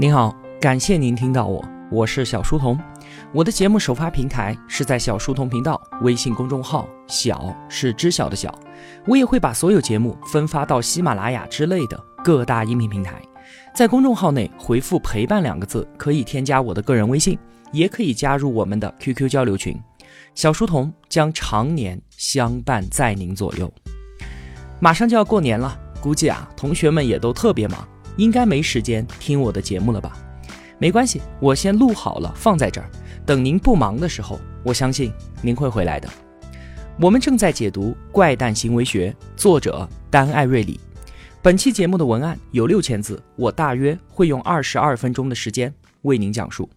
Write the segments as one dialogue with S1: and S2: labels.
S1: 您好，感谢您听到我，我是小书童。我的节目首发平台是在小书童频道微信公众号，小是知晓的小。我也会把所有节目分发到喜马拉雅之类的各大音频平台。在公众号内回复“陪伴”两个字，可以添加我的个人微信，也可以加入我们的 QQ 交流群。小书童将常年相伴在您左右。马上就要过年了，估计啊，同学们也都特别忙。应该没时间听我的节目了吧？没关系，我先录好了放在这儿，等您不忙的时候，我相信您会回来的。我们正在解读《怪诞行为学》，作者丹·艾瑞里。本期节目的文案有六千字，我大约会用二十二分钟的时间为您讲述。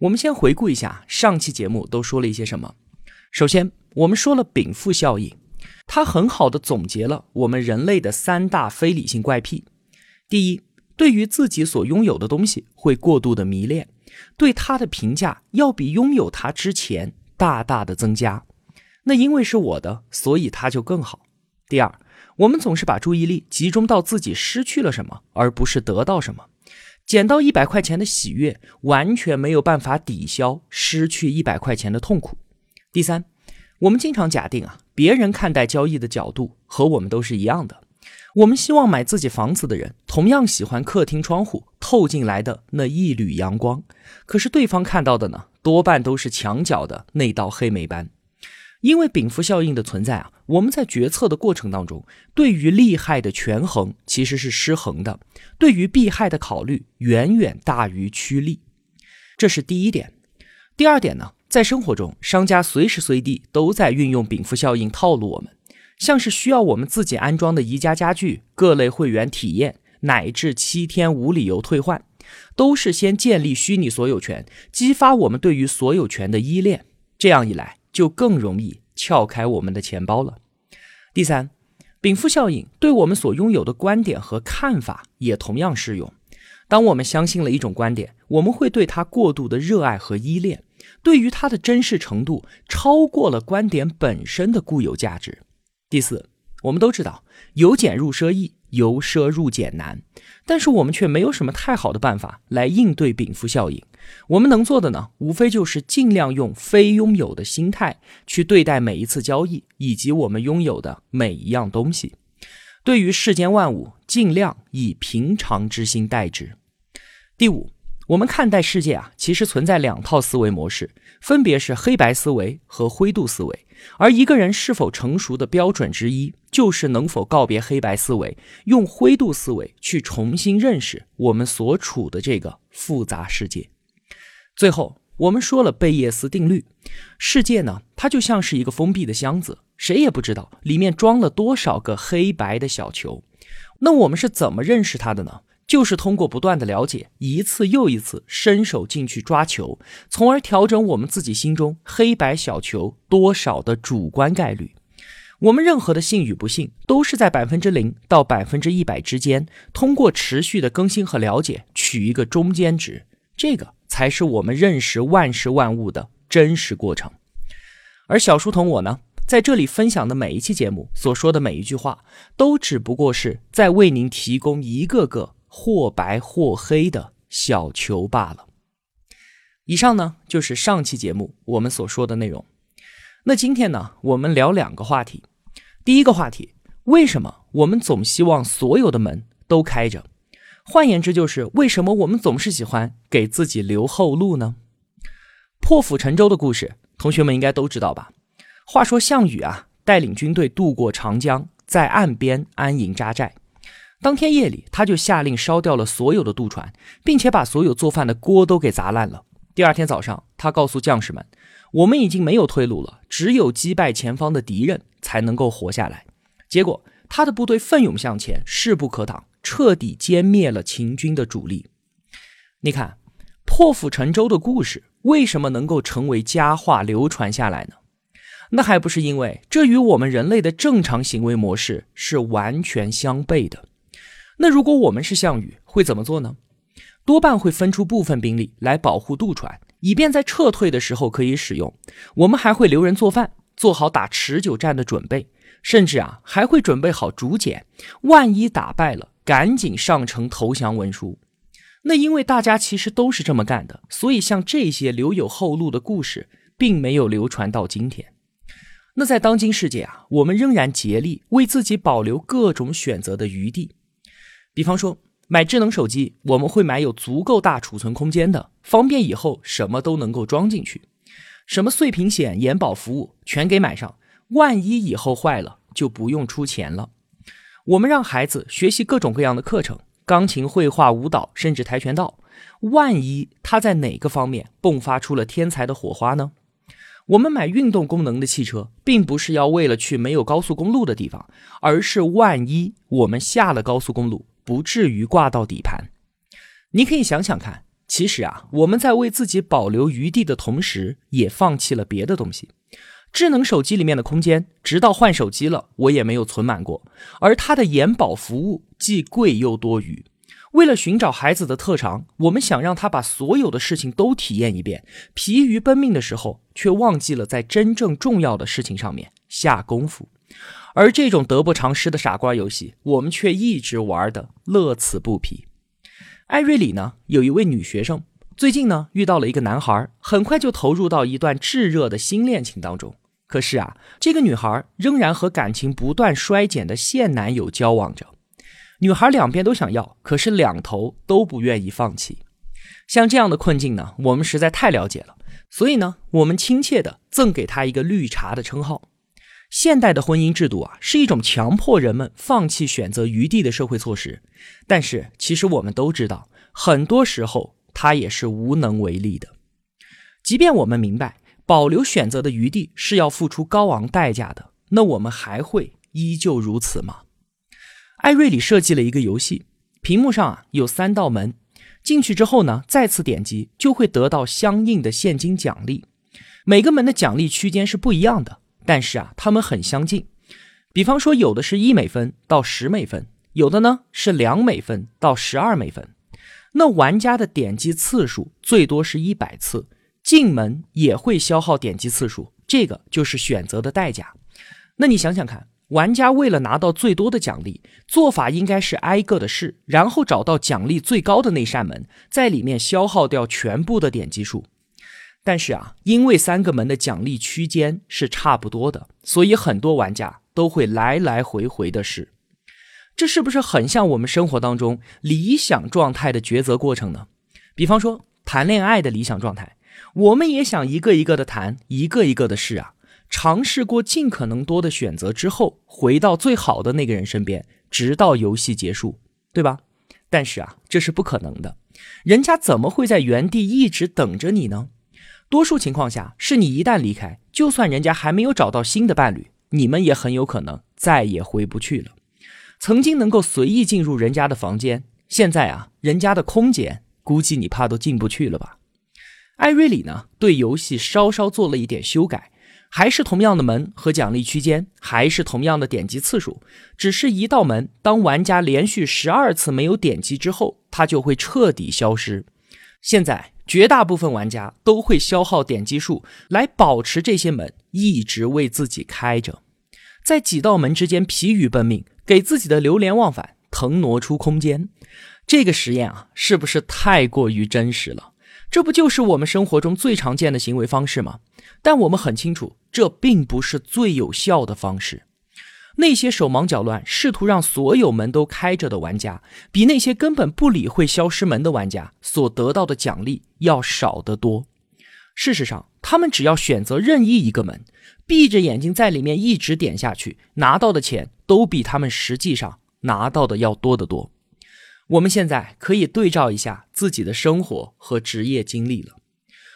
S1: 我们先回顾一下上期节目都说了一些什么。首先，我们说了禀赋效应，它很好的总结了我们人类的三大非理性怪癖。第一，对于自己所拥有的东西会过度的迷恋，对它的评价要比拥有它之前大大的增加。那因为是我的，所以它就更好。第二，我们总是把注意力集中到自己失去了什么，而不是得到什么。捡到一百块钱的喜悦，完全没有办法抵消失去一百块钱的痛苦。第三，我们经常假定啊，别人看待交易的角度和我们都是一样的。我们希望买自己房子的人同样喜欢客厅窗户透进来的那一缕阳光，可是对方看到的呢，多半都是墙角的那道黑霉斑。因为禀赋效应的存在啊，我们在决策的过程当中，对于利害的权衡其实是失衡的，对于弊害的考虑远远大于趋利。这是第一点。第二点呢，在生活中，商家随时随地都在运用禀赋效应套路我们。像是需要我们自己安装的宜家家具、各类会员体验，乃至七天无理由退换，都是先建立虚拟所有权，激发我们对于所有权的依恋。这样一来，就更容易撬开我们的钱包了。第三，禀赋效应对我们所拥有的观点和看法也同样适用。当我们相信了一种观点，我们会对它过度的热爱和依恋，对于它的真实程度超过了观点本身的固有价值。第四，我们都知道由俭入奢易，由奢入俭难，但是我们却没有什么太好的办法来应对禀赋效应。我们能做的呢，无非就是尽量用非拥有的心态去对待每一次交易，以及我们拥有的每一样东西。对于世间万物，尽量以平常之心待之。第五，我们看待世界啊，其实存在两套思维模式，分别是黑白思维和灰度思维。而一个人是否成熟的标准之一，就是能否告别黑白思维，用灰度思维去重新认识我们所处的这个复杂世界。最后，我们说了贝叶斯定律，世界呢，它就像是一个封闭的箱子，谁也不知道里面装了多少个黑白的小球。那我们是怎么认识它的呢？就是通过不断的了解，一次又一次伸手进去抓球，从而调整我们自己心中黑白小球多少的主观概率。我们任何的信与不信，都是在百分之零到百分之一百之间，通过持续的更新和了解，取一个中间值，这个才是我们认识万事万物的真实过程。而小书童我呢，在这里分享的每一期节目所说的每一句话，都只不过是在为您提供一个个。或白或黑的小球罢了。以上呢就是上期节目我们所说的内容。那今天呢，我们聊两个话题。第一个话题，为什么我们总希望所有的门都开着？换言之，就是为什么我们总是喜欢给自己留后路呢？破釜沉舟的故事，同学们应该都知道吧？话说项羽啊，带领军队渡过长江，在岸边安营扎寨。当天夜里，他就下令烧掉了所有的渡船，并且把所有做饭的锅都给砸烂了。第二天早上，他告诉将士们：“我们已经没有退路了，只有击败前方的敌人才能够活下来。”结果，他的部队奋勇向前，势不可挡，彻底歼灭了秦军的主力。你看，破釜沉舟的故事为什么能够成为佳话流传下来呢？那还不是因为这与我们人类的正常行为模式是完全相悖的。那如果我们是项羽，会怎么做呢？多半会分出部分兵力来保护渡船，以便在撤退的时候可以使用。我们还会留人做饭，做好打持久战的准备，甚至啊还会准备好竹简，万一打败了，赶紧上城投降文书。那因为大家其实都是这么干的，所以像这些留有后路的故事，并没有流传到今天。那在当今世界啊，我们仍然竭力为自己保留各种选择的余地。比方说，买智能手机，我们会买有足够大储存空间的，方便以后什么都能够装进去。什么碎屏险、延保服务全给买上，万一以后坏了，就不用出钱了。我们让孩子学习各种各样的课程，钢琴、绘画、舞蹈，甚至跆拳道。万一他在哪个方面迸发出了天才的火花呢？我们买运动功能的汽车，并不是要为了去没有高速公路的地方，而是万一我们下了高速公路，不至于挂到底盘。你可以想想看，其实啊，我们在为自己保留余地的同时，也放弃了别的东西。智能手机里面的空间，直到换手机了，我也没有存满过。而它的延保服务既贵又多余。为了寻找孩子的特长，我们想让他把所有的事情都体验一遍，疲于奔命的时候，却忘记了在真正重要的事情上面下功夫。而这种得不偿失的傻瓜游戏，我们却一直玩的乐此不疲。艾瑞里呢，有一位女学生，最近呢遇到了一个男孩，很快就投入到一段炙热的新恋情当中。可是啊，这个女孩仍然和感情不断衰减的现男友交往着。女孩两边都想要，可是两头都不愿意放弃。像这样的困境呢，我们实在太了解了。所以呢，我们亲切的赠给她一个“绿茶”的称号。现代的婚姻制度啊，是一种强迫人们放弃选择余地的社会措施。但是，其实我们都知道，很多时候它也是无能为力的。即便我们明白保留选择的余地是要付出高昂代价的，那我们还会依旧如此吗？艾瑞里设计了一个游戏，屏幕上啊有三道门，进去之后呢，再次点击就会得到相应的现金奖励。每个门的奖励区间是不一样的，但是啊，它们很相近。比方说，有的是一美分到十美分，有的呢是两美分到十二美分。那玩家的点击次数最多是一百次，进门也会消耗点击次数，这个就是选择的代价。那你想想看。玩家为了拿到最多的奖励，做法应该是挨个的试，然后找到奖励最高的那扇门，在里面消耗掉全部的点击数。但是啊，因为三个门的奖励区间是差不多的，所以很多玩家都会来来回回的试。这是不是很像我们生活当中理想状态的抉择过程呢？比方说谈恋爱的理想状态，我们也想一个一个的谈，一个一个的试啊。尝试过尽可能多的选择之后，回到最好的那个人身边，直到游戏结束，对吧？但是啊，这是不可能的。人家怎么会在原地一直等着你呢？多数情况下，是你一旦离开，就算人家还没有找到新的伴侣，你们也很有可能再也回不去了。曾经能够随意进入人家的房间，现在啊，人家的空间，估计你怕都进不去了吧？艾瑞里呢，对游戏稍稍做了一点修改。还是同样的门和奖励区间，还是同样的点击次数，只是一道门，当玩家连续十二次没有点击之后，它就会彻底消失。现在绝大部分玩家都会消耗点击数来保持这些门一直为自己开着，在几道门之间疲于奔命，给自己的流连忘返腾挪出空间。这个实验啊，是不是太过于真实了？这不就是我们生活中最常见的行为方式吗？但我们很清楚，这并不是最有效的方式。那些手忙脚乱、试图让所有门都开着的玩家，比那些根本不理会消失门的玩家所得到的奖励要少得多。事实上，他们只要选择任意一个门，闭着眼睛在里面一直点下去，拿到的钱都比他们实际上拿到的要多得多。我们现在可以对照一下自己的生活和职业经历了。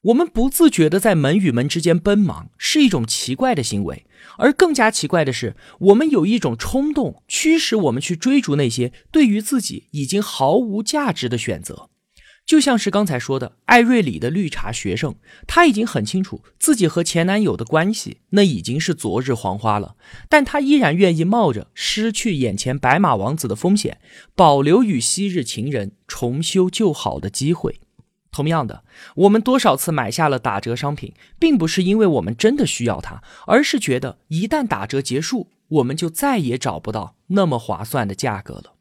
S1: 我们不自觉地在门与门之间奔忙，是一种奇怪的行为。而更加奇怪的是，我们有一种冲动，驱使我们去追逐那些对于自己已经毫无价值的选择。就像是刚才说的艾瑞里的绿茶学生，他已经很清楚自己和前男友的关系，那已经是昨日黄花了。但他依然愿意冒着失去眼前白马王子的风险，保留与昔日情人重修旧好的机会。同样的，我们多少次买下了打折商品，并不是因为我们真的需要它，而是觉得一旦打折结束，我们就再也找不到那么划算的价格了。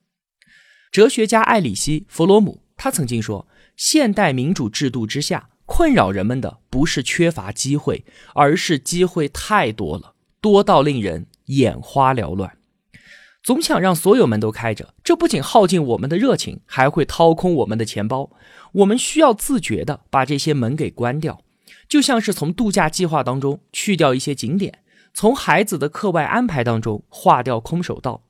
S1: 哲学家艾里希·弗罗姆，他曾经说，现代民主制度之下，困扰人们的不是缺乏机会，而是机会太多了，多到令人眼花缭乱。总想让所有门都开着，这不仅耗尽我们的热情，还会掏空我们的钱包。我们需要自觉地把这些门给关掉，就像是从度假计划当中去掉一些景点，从孩子的课外安排当中划掉空手道。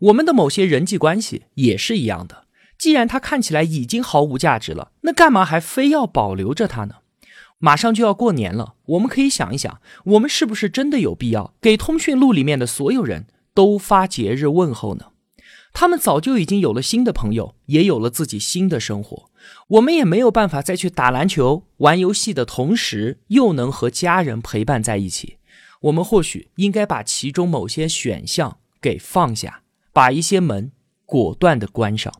S1: 我们的某些人际关系也是一样的。既然它看起来已经毫无价值了，那干嘛还非要保留着它呢？马上就要过年了，我们可以想一想，我们是不是真的有必要给通讯录里面的所有人都发节日问候呢？他们早就已经有了新的朋友，也有了自己新的生活，我们也没有办法再去打篮球、玩游戏的同时，又能和家人陪伴在一起。我们或许应该把其中某些选项给放下，把一些门果断的关上。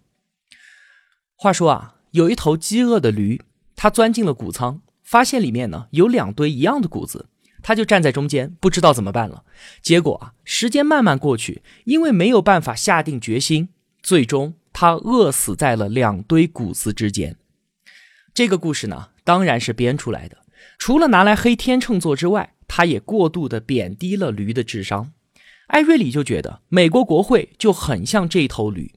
S1: 话说啊，有一头饥饿的驴，它钻进了谷仓，发现里面呢有两堆一样的谷子，他就站在中间，不知道怎么办了。结果啊，时间慢慢过去，因为没有办法下定决心，最终他饿死在了两堆谷子之间。这个故事呢，当然是编出来的，除了拿来黑天秤座之外，它也过度的贬低了驴的智商。艾瑞里就觉得美国国会就很像这头驴。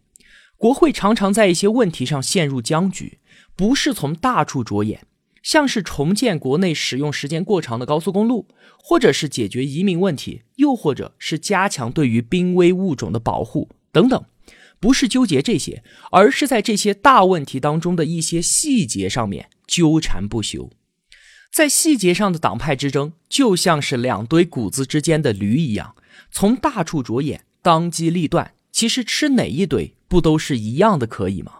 S1: 国会常常在一些问题上陷入僵局，不是从大处着眼，像是重建国内使用时间过长的高速公路，或者是解决移民问题，又或者是加强对于濒危物种的保护等等，不是纠结这些，而是在这些大问题当中的一些细节上面纠缠不休。在细节上的党派之争，就像是两堆谷子之间的驴一样，从大处着眼，当机立断，其实吃哪一堆？不都是一样的可以吗？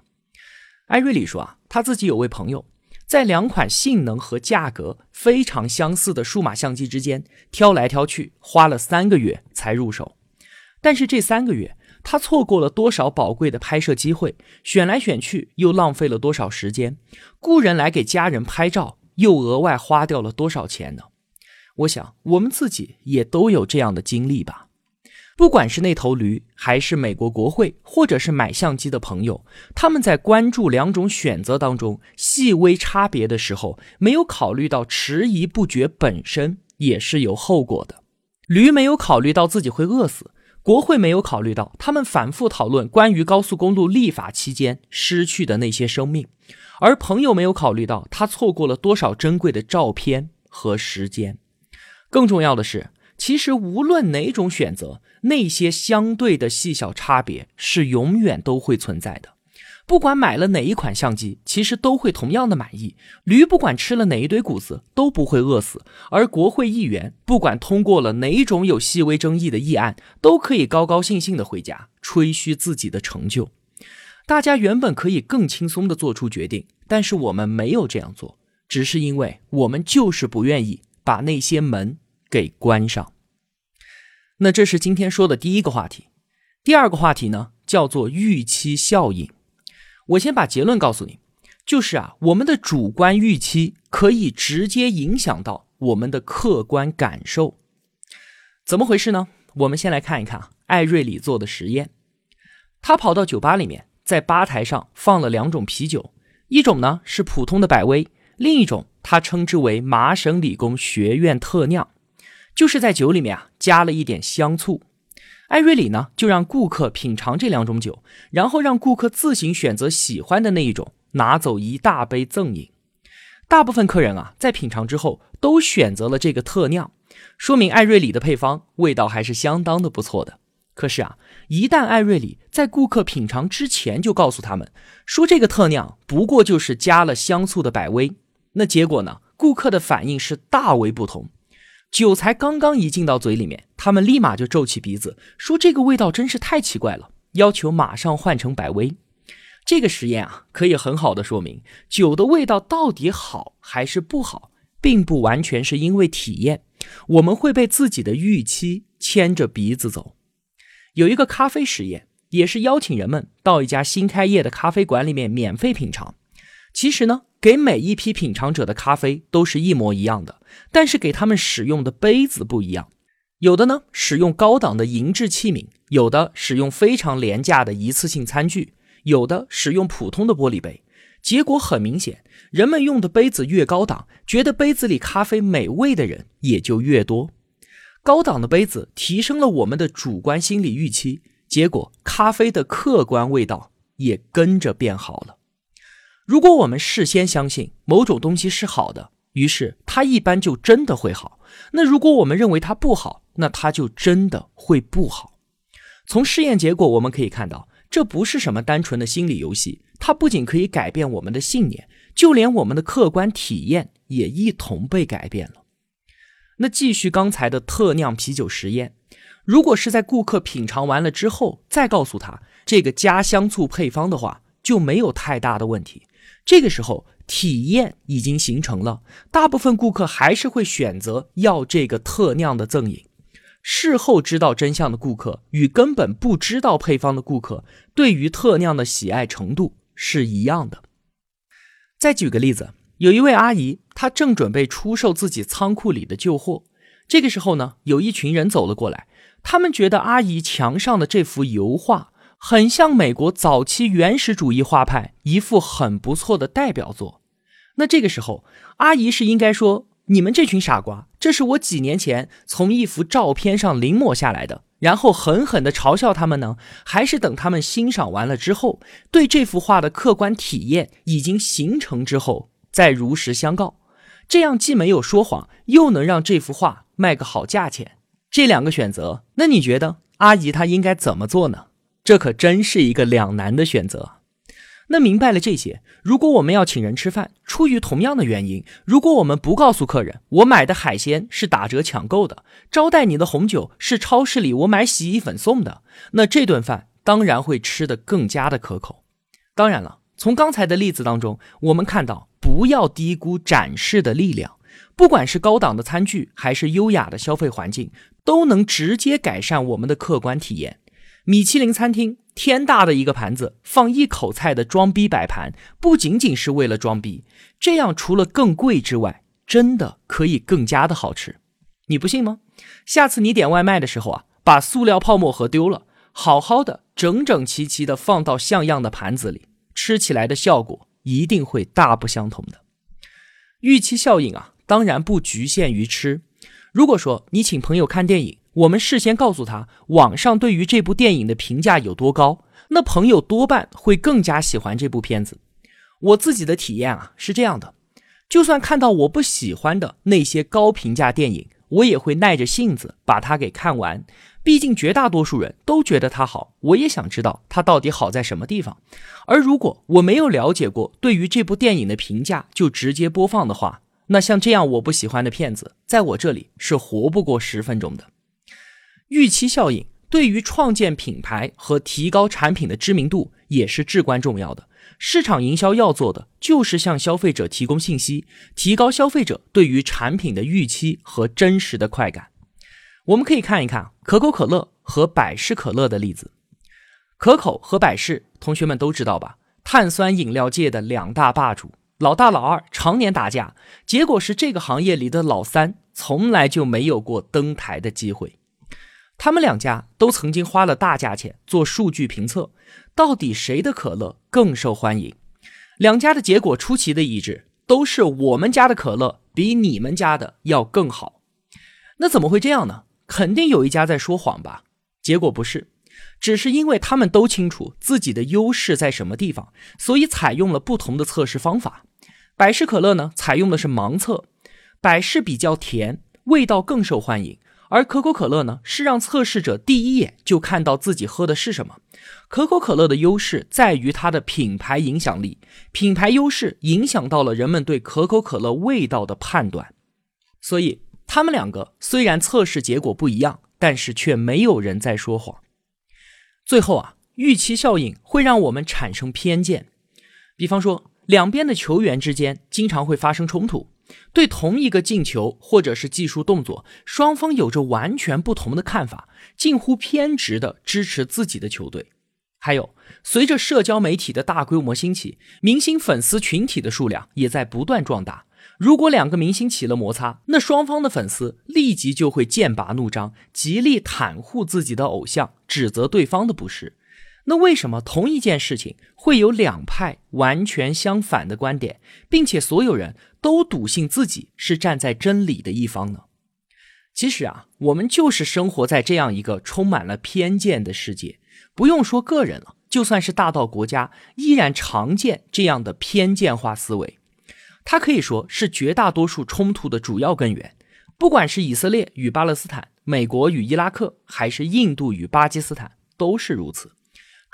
S1: 艾瑞里说啊，他自己有位朋友，在两款性能和价格非常相似的数码相机之间挑来挑去，花了三个月才入手。但是这三个月，他错过了多少宝贵的拍摄机会？选来选去，又浪费了多少时间？雇人来给家人拍照，又额外花掉了多少钱呢？我想，我们自己也都有这样的经历吧。不管是那头驴，还是美国国会，或者是买相机的朋友，他们在关注两种选择当中细微差别的时候，没有考虑到迟疑不决本身也是有后果的。驴没有考虑到自己会饿死，国会没有考虑到他们反复讨论关于高速公路立法期间失去的那些生命，而朋友没有考虑到他错过了多少珍贵的照片和时间。更重要的是。其实，无论哪种选择，那些相对的细小差别是永远都会存在的。不管买了哪一款相机，其实都会同样的满意。驴不管吃了哪一堆谷子，都不会饿死。而国会议员不管通过了哪种有细微争议的议案，都可以高高兴兴的回家吹嘘自己的成就。大家原本可以更轻松的做出决定，但是我们没有这样做，只是因为我们就是不愿意把那些门。给关上。那这是今天说的第一个话题。第二个话题呢，叫做预期效应。我先把结论告诉你，就是啊，我们的主观预期可以直接影响到我们的客观感受。怎么回事呢？我们先来看一看艾瑞里做的实验。他跑到酒吧里面，在吧台上放了两种啤酒，一种呢是普通的百威，另一种他称之为麻省理工学院特酿。就是在酒里面啊加了一点香醋，艾瑞里呢就让顾客品尝这两种酒，然后让顾客自行选择喜欢的那一种，拿走一大杯赠饮。大部分客人啊在品尝之后都选择了这个特酿，说明艾瑞里的配方味道还是相当的不错的。可是啊，一旦艾瑞里在顾客品尝之前就告诉他们说这个特酿不过就是加了香醋的百威，那结果呢，顾客的反应是大为不同。酒才刚刚一进到嘴里面，他们立马就皱起鼻子，说这个味道真是太奇怪了，要求马上换成百威。这个实验啊，可以很好的说明酒的味道到底好还是不好，并不完全是因为体验，我们会被自己的预期牵着鼻子走。有一个咖啡实验，也是邀请人们到一家新开业的咖啡馆里面免费品尝。其实呢。给每一批品尝者的咖啡都是一模一样的，但是给他们使用的杯子不一样，有的呢使用高档的银质器皿，有的使用非常廉价的一次性餐具，有的使用普通的玻璃杯。结果很明显，人们用的杯子越高档，觉得杯子里咖啡美味的人也就越多。高档的杯子提升了我们的主观心理预期，结果咖啡的客观味道也跟着变好了。如果我们事先相信某种东西是好的，于是它一般就真的会好。那如果我们认为它不好，那它就真的会不好。从试验结果我们可以看到，这不是什么单纯的心理游戏，它不仅可以改变我们的信念，就连我们的客观体验也一同被改变了。那继续刚才的特酿啤酒实验，如果是在顾客品尝完了之后再告诉他这个加香醋配方的话，就没有太大的问题。这个时候体验已经形成了，大部分顾客还是会选择要这个特酿的赠饮。事后知道真相的顾客与根本不知道配方的顾客对于特酿的喜爱程度是一样的。再举个例子。有一位阿姨，她正准备出售自己仓库里的旧货。这个时候呢，有一群人走了过来，他们觉得阿姨墙上的这幅油画很像美国早期原始主义画派，一幅很不错的代表作。那这个时候，阿姨是应该说：“你们这群傻瓜，这是我几年前从一幅照片上临摹下来的。”然后狠狠地嘲笑他们呢？还是等他们欣赏完了之后，对这幅画的客观体验已经形成之后？再如实相告，这样既没有说谎，又能让这幅画卖个好价钱。这两个选择，那你觉得阿姨她应该怎么做呢？这可真是一个两难的选择。那明白了这些，如果我们要请人吃饭，出于同样的原因，如果我们不告诉客人我买的海鲜是打折抢购的，招待你的红酒是超市里我买洗衣粉送的，那这顿饭当然会吃得更加的可口。当然了，从刚才的例子当中，我们看到。不要低估展示的力量，不管是高档的餐具，还是优雅的消费环境，都能直接改善我们的客观体验。米其林餐厅天大的一个盘子放一口菜的装逼摆盘，不仅仅是为了装逼，这样除了更贵之外，真的可以更加的好吃。你不信吗？下次你点外卖的时候啊，把塑料泡沫盒丢了，好好的整整齐齐的放到像样的盘子里，吃起来的效果。一定会大不相同的预期效应啊，当然不局限于吃。如果说你请朋友看电影，我们事先告诉他网上对于这部电影的评价有多高，那朋友多半会更加喜欢这部片子。我自己的体验啊是这样的，就算看到我不喜欢的那些高评价电影，我也会耐着性子把它给看完。毕竟绝大多数人都觉得它好，我也想知道它到底好在什么地方。而如果我没有了解过对于这部电影的评价就直接播放的话，那像这样我不喜欢的片子，在我这里是活不过十分钟的。预期效应对于创建品牌和提高产品的知名度也是至关重要的。市场营销要做的就是向消费者提供信息，提高消费者对于产品的预期和真实的快感。我们可以看一看可口可乐和百事可乐的例子。可口和百事，同学们都知道吧？碳酸饮料界的两大霸主，老大老二常年打架，结果是这个行业里的老三从来就没有过登台的机会。他们两家都曾经花了大价钱做数据评测，到底谁的可乐更受欢迎？两家的结果出奇的一致，都是我们家的可乐比你们家的要更好。那怎么会这样呢？肯定有一家在说谎吧？结果不是，只是因为他们都清楚自己的优势在什么地方，所以采用了不同的测试方法。百事可乐呢，采用的是盲测，百事比较甜，味道更受欢迎；而可口可乐呢，是让测试者第一眼就看到自己喝的是什么。可口可乐的优势在于它的品牌影响力，品牌优势影响到了人们对可口可乐味道的判断，所以。他们两个虽然测试结果不一样，但是却没有人在说谎。最后啊，预期效应会让我们产生偏见。比方说，两边的球员之间经常会发生冲突，对同一个进球或者是技术动作，双方有着完全不同的看法，近乎偏执的支持自己的球队。还有，随着社交媒体的大规模兴起，明星粉丝群体的数量也在不断壮大。如果两个明星起了摩擦，那双方的粉丝立即就会剑拔弩张，极力袒护自己的偶像，指责对方的不是。那为什么同一件事情会有两派完全相反的观点，并且所有人都笃信自己是站在真理的一方呢？其实啊，我们就是生活在这样一个充满了偏见的世界。不用说个人了，就算是大到国家，依然常见这样的偏见化思维。它可以说是绝大多数冲突的主要根源。不管是以色列与巴勒斯坦、美国与伊拉克，还是印度与巴基斯坦，都是如此。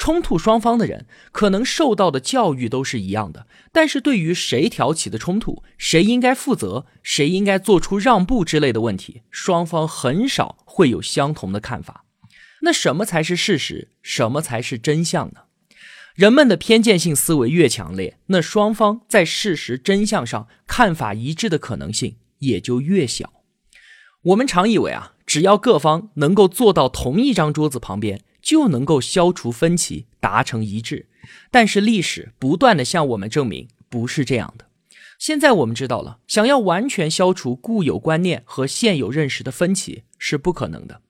S1: 冲突双方的人可能受到的教育都是一样的，但是对于谁挑起的冲突，谁应该负责，谁应该做出让步之类的问题，双方很少会有相同的看法。那什么才是事实？什么才是真相呢？人们的偏见性思维越强烈，那双方在事实真相上看法一致的可能性也就越小。我们常以为啊，只要各方能够坐到同一张桌子旁边。就能够消除分歧，达成一致。但是历史不断的向我们证明不是这样的。现在我们知道了，想要完全消除固有观念和现有认识的分歧是不可能的。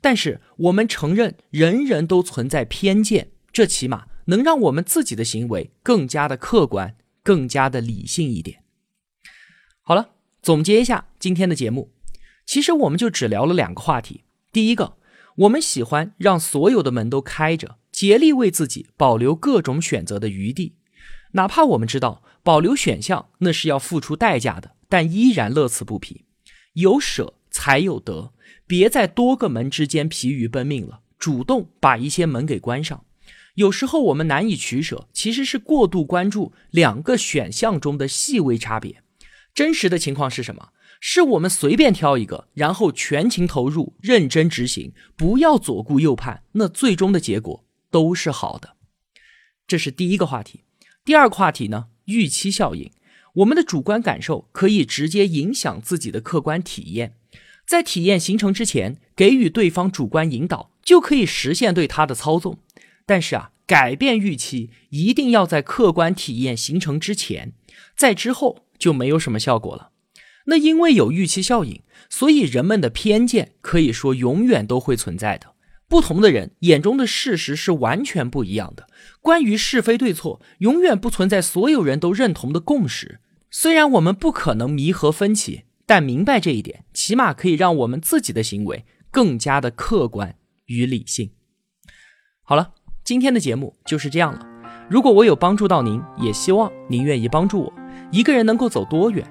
S1: 但是我们承认人人都存在偏见，这起码能让我们自己的行为更加的客观，更加的理性一点。好了，总结一下今天的节目，其实我们就只聊了两个话题。第一个。我们喜欢让所有的门都开着，竭力为自己保留各种选择的余地，哪怕我们知道保留选项那是要付出代价的，但依然乐此不疲。有舍才有得，别在多个门之间疲于奔命了，主动把一些门给关上。有时候我们难以取舍，其实是过度关注两个选项中的细微差别。真实的情况是什么？是我们随便挑一个，然后全情投入、认真执行，不要左顾右盼，那最终的结果都是好的。这是第一个话题。第二个话题呢？预期效应。我们的主观感受可以直接影响自己的客观体验，在体验形成之前，给予对方主观引导，就可以实现对他的操纵。但是啊，改变预期一定要在客观体验形成之前，在之后就没有什么效果了。那因为有预期效应，所以人们的偏见可以说永远都会存在的。不同的人眼中的事实是完全不一样的。关于是非对错，永远不存在所有人都认同的共识。虽然我们不可能弥合分歧，但明白这一点，起码可以让我们自己的行为更加的客观与理性。好了，今天的节目就是这样了。如果我有帮助到您，也希望您愿意帮助我。一个人能够走多远？